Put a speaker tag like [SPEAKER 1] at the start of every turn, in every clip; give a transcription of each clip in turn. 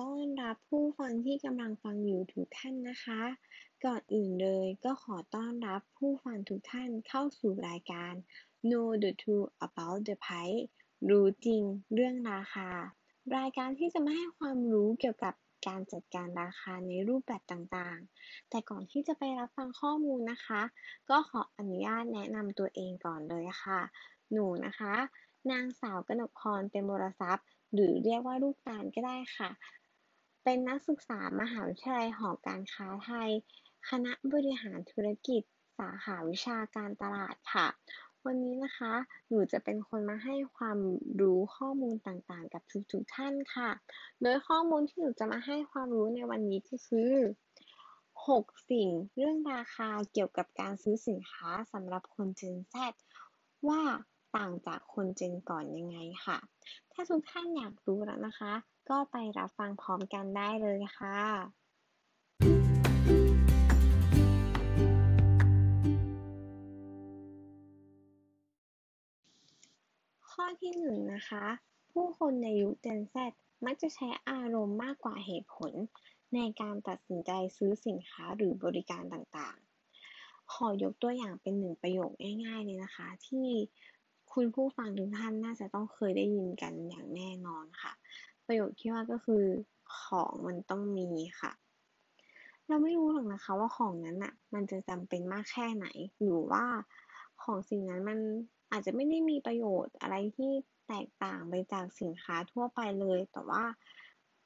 [SPEAKER 1] ต้อนรับผู้ฟังที่กำลังฟังอยู่ทุกท่านนะคะ ก่อนอื่นเลยก็ขอต้อนรับผู้ฟังทุกท่านเข้าสู่รายการ Know the Truth About the Price รู้จริงเรื่องราคา รายการที่จะมาให้ความรู้เกี่ยวกับการจัดการราคาในรูปแบบต่างๆ แต่ก่อนที่จะไปรับฟังข้อมูลนะคะ ก็ขออนุญาตแนะนำตัวเองก่อนเลยค่ะ หนูนะคะ นางสาวกนกพรเต็มรทรัพย์ หรือเรียกว่าลูกตาลก็ได้ค่ะ เป็นนักศึกษามหาวิทยาลัยหอการค้าไทย คณะบริหารธุรกิจ สาขาวิชาการตลาดค่ะ วันนี้นะคะ หนูจะเป็นคนมาให้ความรู้ข้อมูลต่างๆ กับทุกๆท่านค่ะ โดยข้อมูลที่หนูจะมาให้ความรู้ในวันนี้ก็คือ 6 สิ่งเรื่องราคาเกี่ยวกับการซื้อสินค้าสำหรับคน Gen Z ว่าต่างจากคน Gen ก่อนยังไงค่ะ ถ้าทุกท่านอยากรู้แล้วนะคะ ก็ไปรับฟังพร้อมกันได้เลยค่ะข้อที่หนึ่งนะคะ ผู้คนในยุค Gen Z มักจะใช้อารมณ์มากกว่าเหตุผล ในการตัดสินใจซื้อสินค้าหรือบริการต่างๆ ขอยกตัวอย่างเป็นหนึ่งประโยคง่ายๆเลยนะคะ ที่คุณผู้ฟังทุกท่านน่าจะต้องเคยได้ยินกันอย่างแน่นอนค่ะ ประโยคที่ว่าก็คือของมันต้องมีค่ะ เราไม่รู้หรอกนะคะว่าของนั้นน่ะมันจะจำเป็นมากแค่ไหน หรือว่าของสิ่งนั้นมันอาจจะไม่ได้มีประโยชน์อะไรที่แตกต่างไปจากสินค้าทั่วไปเลย แต่ว่า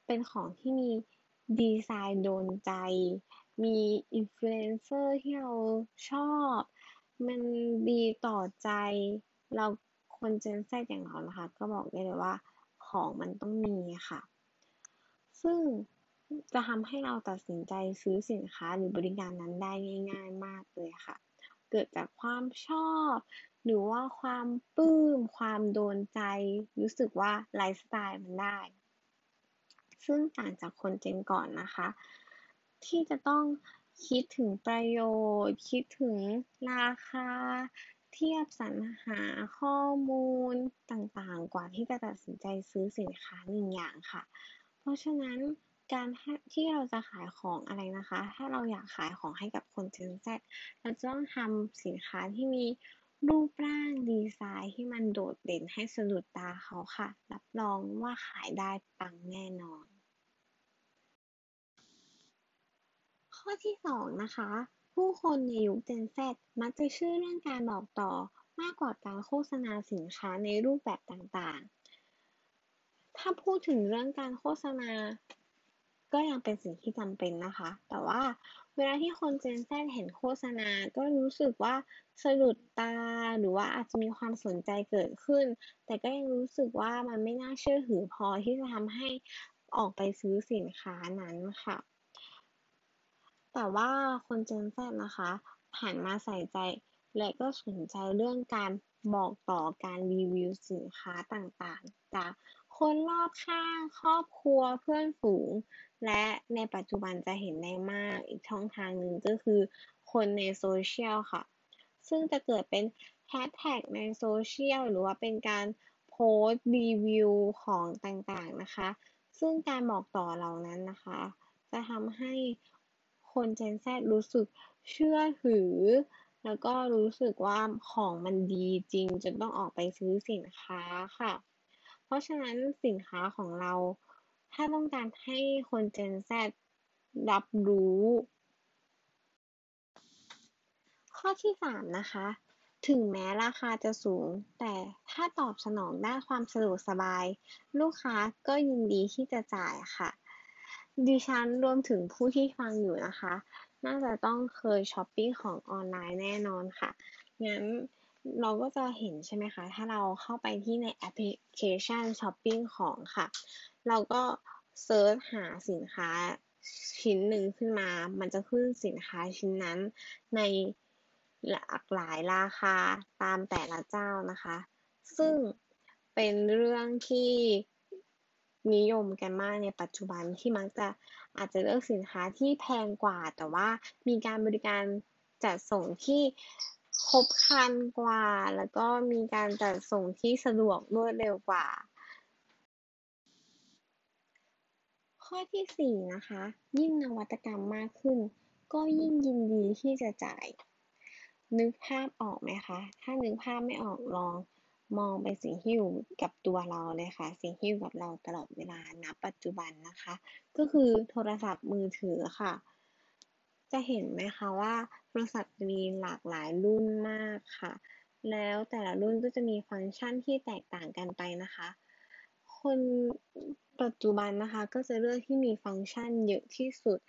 [SPEAKER 1] เป็นของที่มีดีไซน์โดนใจ มีอินฟลูเอนเซอร์ที่เราชอบ มันดีต่อใจ เราคน Gen Z อย่างเรานะคะ ก็บอกได้เลยว่า ของมันต้องมีค่ะ ซึ่งจะทำให้เราตัดสินใจซื้อสินค้าหรือบริการนั้นได้ง่าย ๆ มากเลยค่ะ เกิดจากความชอบ หรือว่าความปลื้ม ความโดนใจ รู้สึกว่าไลฟ์สไตล์มันได้ ซึ่งต่างจากคน Gen ก่อนนะคะ ที่จะต้องคิดถึงประโยชน์ คิดถึงราคา เทียบสรรหาข้อมูลต่างๆ กว่าที่จะตัดสินใจซื้อสินค้าหนึ่งอย่างค่ะ เพราะฉะนั้นการที่เราจะขายของอะไรนะคะ ถ้าเราอยากขายของให้กับคน Gen Z เราจะต้องทำสินค้าที่มีรูปร่างดีไซน์ที่มันโดดเด่นให้สะดุดตาเขาค่ะ รับรองว่าขายได้ปังแน่นอน ข้อที่สองนะคะ ผู้คนในยุค Gen Z มักจะเชื่อเรื่องการบอกต่อมากกว่าการโฆษณาสินค้าในรูปแบบต่างๆ ถ้าพูดถึงเรื่องการโฆษณา ก็ยังเป็นสิ่งที่จำเป็นนะคะ แต่ว่าเวลาที่คน Gen Z เห็นโฆษณา ก็รู้สึกว่าสะดุดตา หรือว่าอาจจะมีความสนใจเกิดขึ้น แต่ก็ยังรู้สึกว่ามันไม่น่าเชื่อถือพอที่จะทำให้ออกไปซื้อสินค้านั้นค่ะ แต่ว่าคน Gen Z นะคะหันมาใส่ใจ และก็สนใจเรื่องการบอกต่อการรีวิวสินค้าต่างๆ จากคนรอบข้างครอบครัวเพื่อนฝูง และในปัจจุบันจะเห็นได้มากอีกช่องทางหนึ่งก็คือคนในโซเชียลค่ะ ซึ่งจะเกิดเป็นแฮชแท็กในโซเชียลหรือว่าเป็นการโพสต์รีวิวของต่างๆนะคะ ซึ่งการบอกต่อเหล่านั้นนะคะ จะทำให้ คน Gen Z รู้สึกเชื่อถือ แล้วก็รู้สึกว่าของมันดีจริงจนต้องออกไปซื้อสินค้าค่ะ เพราะฉะนั้นสินค้าของเรา ถ้าต้องการให้คน Gen Z รับรู้ ข้อที่สามนะคะถึงแม้ราคาจะสูง แต่ถ้าตอบสนองด้านความสะดวกสบาย ลูกค้าก็ยินดีที่จะจ่ายค่ะ ดิฉันรวมถึงผู้ที่ฟังอยู่นะคะ น่าจะต้องเคยช้อปปิ้งของออนไลน์แน่นอนค่ะ งั้นเราก็จะเห็นใช่ไหมคะ ถ้าเราเข้าไปที่ในแอปพลิเคชันช้อปปิ้งของค่ะ เราก็ search หาสินค้าชิ้นหนึ่งขึ้นมา มันจะขึ้นสินค้าชิ้นนั้นในหลากหลายราคาตามแต่ละเจ้านะคะ ซึ่งเป็นเรื่องที่ นิยมกันมากในปัจจุบันที่มักจะอาจจะเลือกสินค้าที่แพงกว่า แต่ว่ามีการบริการจัดส่งที่ครบครันกว่า แล้วก็มีการจัดส่งที่สะดวกรวดเร็วกว่าขข้อที่สี่นะคะ ยิ่งนวัตกรรมมากขึ้น ก็ยิ่งยินดีที่จะจ่าย นึกภาพออกไหมคะ ถ้านึกภาพไม่ออกลอง มองไปสิ่งที่อยู่กับตัวเราเลยค่ะ สิ่งที่อยู่กับเราตลอดเวลาณปัจจุบันนะคะ ก็คือโทรศัพท์มือถือค่ะ จะเห็นไหมคะว่าโทรศัพท์มีหลากหลายรุ่นมากค่ะ แล้วแต่ละรุ่นก็จะมีฟังก์ชันที่แตกต่างกันไปนะคะ คนปัจจุบันนะคะก็จะเลือกที่มีฟังก์ชันเยอะที่สุด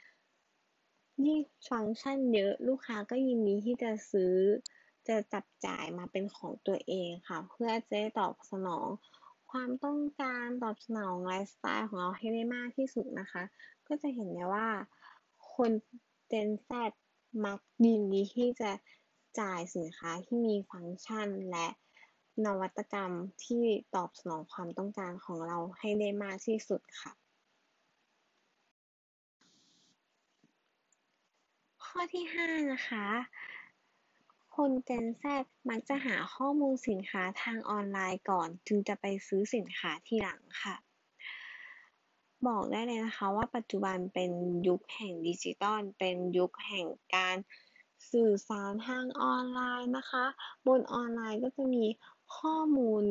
[SPEAKER 1] ยิ่งฟังก์ชันเยอะลูกค้าก็ยินดีที่จะซื้อ จะจับจ่ายมาเป็นของตัวเองค่ะ เพื่อจะได้ตอบสนองความต้องการตอบสนองไลฟ์สไตล์ของเราให้ได้มากที่สุดนะคะ ก็จะเห็นได้ว่าคน Gen Z มักยินดีที่จะจ่ายสินค้าที่มีฟังก์ชันและนวัตกรรมที่ตอบสนองความต้องการของเราให้ได้มากที่สุดค่ะ ข้อที่ห้านะคะ คน Gen Z มักจะหาข้อมูลสินค้าทางออนไลน์ก่อน จึงจะไปซื้อสินค้าทีหลังค่ะ บอกได้เลยนะคะว่าปัจจุบันเป็นยุคแห่งดิจิทัลเป็นยุคแห่งการสื่อสารทางออนไลน์นะคะ บนออนไลน์ก็จะมีข้อมูล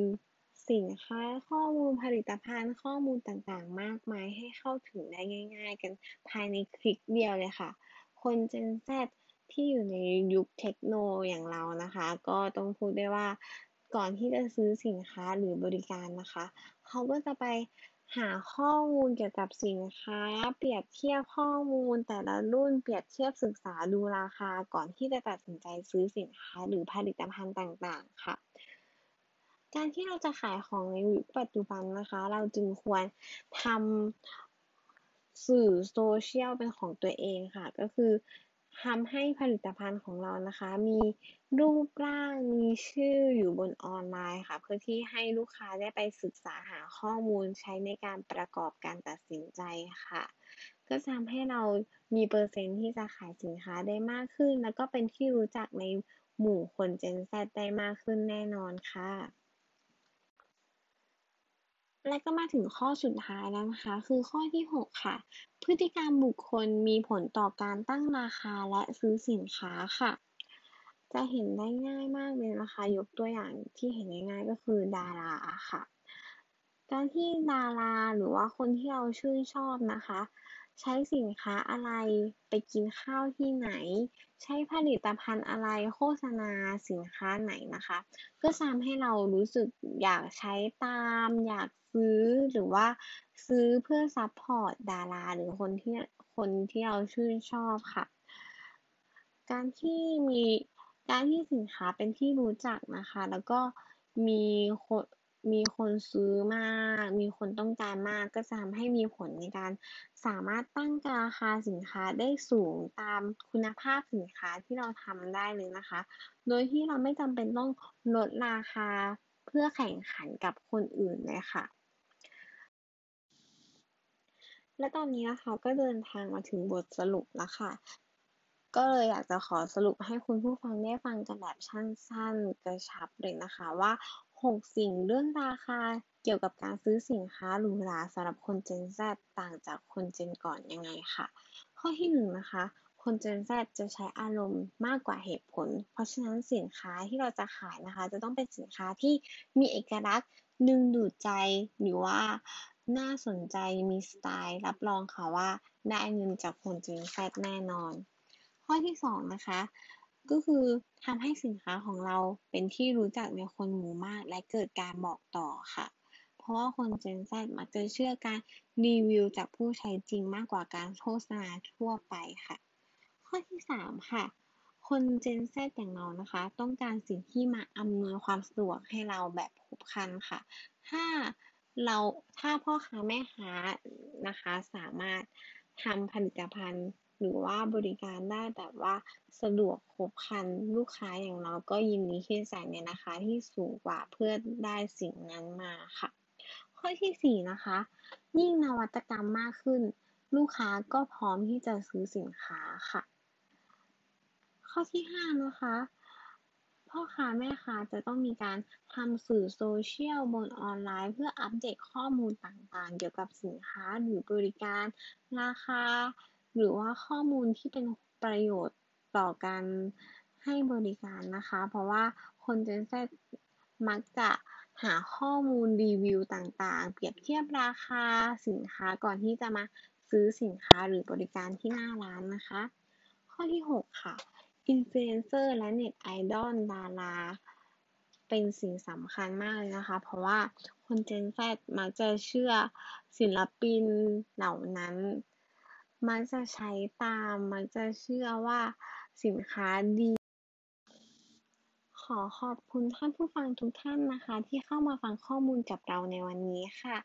[SPEAKER 1] สินค้า ข้อมูลผลิตภัณฑ์ ข้อมูลต่างๆ มากมายให้เข้าถึงได้ง่าย ๆ กันภายในคลิกเดียวเลยค่ะ คน Gen Z ที่อยู่ในยุคเทคโนอย่างเรานะคะ ก็ต้องพูดได้ว่าก่อนที่จะซื้อสินค้าหรือบริการนะคะ เขาก็จะไปหาข้อมูลเกี่ยวกับสินค้า เปรียบเทียบข้อมูลแต่ละรุ่นเปรียบเทียบศึกษาดูราคาก่อนที่จะตัดสินใจซื้อสินค้าหรือผลิตภัณฑ์ต่างๆ ค่ะ การที่เราจะขายของในยุคปัจจุบันนะคะ เราจึงควรทำสื่อโซเชียลเป็นของตัวเองค่ะ ก็คือ ทำให้ผลิตภัณฑ์ของเรานะคะ มีรูปร่างมีชื่ออยู่บนออนไลน์ค่ะ เพื่อที่ให้ลูกค้าได้ไปศึกษาหาข้อมูลใช้ในการประกอบการตัดสินใจค่ะ ก็ทำให้เรามีเปอร์เซ็นต์ที่จะขายสินค้าได้มากขึ้น แล้วก็เป็นที่รู้จักในหมู่คน Gen Z ได้มากขึ้นแน่นอนค่ะ และก็มาถึงข้อสุดท้ายแล้วนะคะ คือข้อที่หกค่ะ พฤติกรรมบุคคลมีผลต่อการตั้งราคาและซื้อสินค้าค่ะ จะเห็นได้ง่ายมากเลยนะคะ ยกตัวอย่างที่เห็นง่ายๆก็คือดาราค่ะ การที่ดาราหรือว่าคนที่เราชื่นชอบนะคะ ใช้สินค้าอะไร ไปกินข้าวที่ไหน ใช้ผลิตภัณฑ์อะไรโฆษณาสินค้าไหนนะคะ ก็ทำให้เรารู้สึกอยากใช้ตาม อยากซื้อหรือว่าซื้อเพื่อ support ดารา หรือคนที่คนที่เราชื่นชอบค่ะ การที่มีการที่สินค้าเป็นที่รู้จักนะคะ แล้วก็มีคน มีคนซื้อมาก มีคนต้องการมาก ก็จะทำให้มีผลในการสามารถตั้งราคาสินค้าได้สูงตามคุณภาพสินค้าที่เราทำได้เลยนะคะ โดยที่เราไม่จำเป็นต้องลดราคาเพื่อแข่งขันกับคนอื่นเลยค่ะ และตอนนี้นะคะก็เดินทางมาถึงบทสรุปแล้วค่ะก็เลยอยากจะขอสรุปให้คุณผู้ฟังได้ฟังกันแบบสั้นๆ กระชับเลยนะคะว่า 6สิ่งเรื่องราคาเกี่ยวกับการซื้อสินค้าหรูหราสำหรับคน Gen Z ต่างจากคน Gen ก่อนยังไงค่ะ ข้อที่1นะคะคน Gen Z จะใช้อารมณ์มากกว่าเหตุผล เพราะฉะนั้นสินค้าที่เราจะขายนะคะ จะต้องเป็นสินค้าที่มีเอกลักษณ์ดึงดูดใจหรือว่าน่าสนใจมีสไตล์ รับรองค่ะว่าได้เงินจากคน Gen Z แน่นอน ข้อที่2นะคะ ก็คือทำให้สินค้าของเราเป็นที่รู้จักในคนหมู่มาก และเกิดการบอกต่อค่ะ เพราะว่าคน Gen Z มักจะเชื่อการรีวิวจากผู้ใช้จริงมากกว่าการโฆษณาทั่วไปค่ะ ข้อที่ 3 ค่ะ คน Gen Z อย่างเรานะคะ ต้องการสิ่งที่มาอำนวยความสะดวกให้เราแบบครบครันค่ะ ถ้าเราถ้าพ่อค้าแม่ค้านะคะสามารถทำผลิตภัณฑ์ หรือว่าบริการได้แบบว่าสะดวกครบครันลูกค้าอย่างเราก็ยินดีที่จะจ่ายในราคาที่สูงกว่าเพื่อได้สิ่งนั้นมาค่ะ ข้อที่4นะคะ ยิ่งนวัตกรรมมากขึ้น ลูกค้าก็พร้อมที่จะซื้อสินค้าค่ะ ข้อที่5นะคะพ่อค้าแม่ค้าจะต้องมีการทำสื่อโซเชียลบนออนไลน์ เพื่ออัปเดตข้อมูลต่างๆ เกี่ยวกับสินค้าหรือบริการ ราคา หรือว่าข้อมูลที่เป็นประโยชน์ต่อการให้บริการนะคะ เพราะว่าคน Gen Z มักจะหาข้อมูลรีวิวต่างๆ เปรียบเทียบราคาสินค้าก่อนที่จะมาซื้อสินค้าหรือบริการที่หน้าร้านนะคะ ข้อที่ 6 ค่ะอินฟลูเอนเซอร์และเน็ตไอดอลดาราเป็นสิ่งสำคัญมากเลยนะคะ เพราะว่าคน Gen Z มักจะเชื่อศิลปินเหล่านั้น มักจะใช้ตาม มักจะเชื่อว่าสินค้าดี ขอขอบคุณท่านผู้ฟังทุกท่านนะคะ ที่เข้ามาฟังข้อมูลกับเราในวันนี้ค่ะ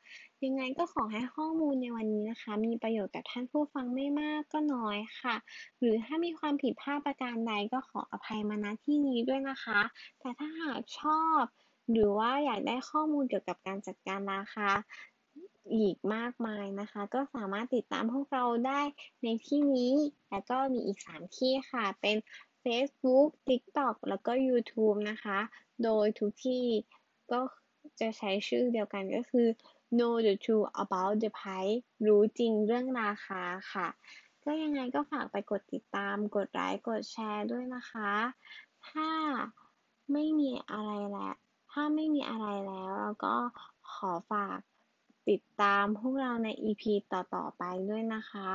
[SPEAKER 1] ยังไงก็ขอให้ข้อมูลในวันนี้นะคะ มีประโยชน์กับท่านผู้ฟังไม่มากก็น้อยค่ะ หรือถ้ามีความผิดพลาดประการใดก็ขออภัยมาณที่นี้ด้วยนะคะ แต่ถ้าหากชอบ หรือว่าอยากได้ข้อมูลเกี่ยวกับการจัดการราคา อีกมากมายนะคะ ก็สามารถติดตามพวกเราได้ในที่นี้ แล้วก็มีอีก 3 ที่ค่ะ เป็น Facebook TikTok แล้วก็ YouTube นะคะ โดยทุกที่ก็จะใช้ชื่อเดียวกันก็คือ Know the truth about the price รู้จริงเรื่องราคาค่ะ ก็ยังไงก็ฝากไปกดติดตาม กดไลค์ กดแชร์ด้วยนะคะ ถ้าไม่มีอะไรแล้ว ถ้าไม่มีอะไรแล้วเราก็ขอฝาก ติดตามพวกเราใน EP ต่อ ๆ ไปด้วยนะคะ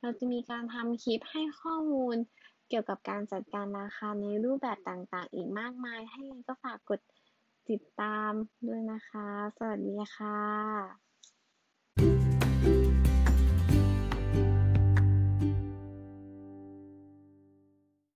[SPEAKER 1] เราจะมีการทำคลิปให้ข้อมูลเกี่ยวกับการจัดการราคาในรูปแบบต่างๆ อีกมากมาย ให้ก็ฝากกดติดตามด้วยนะคะ สวัสดีค่ะ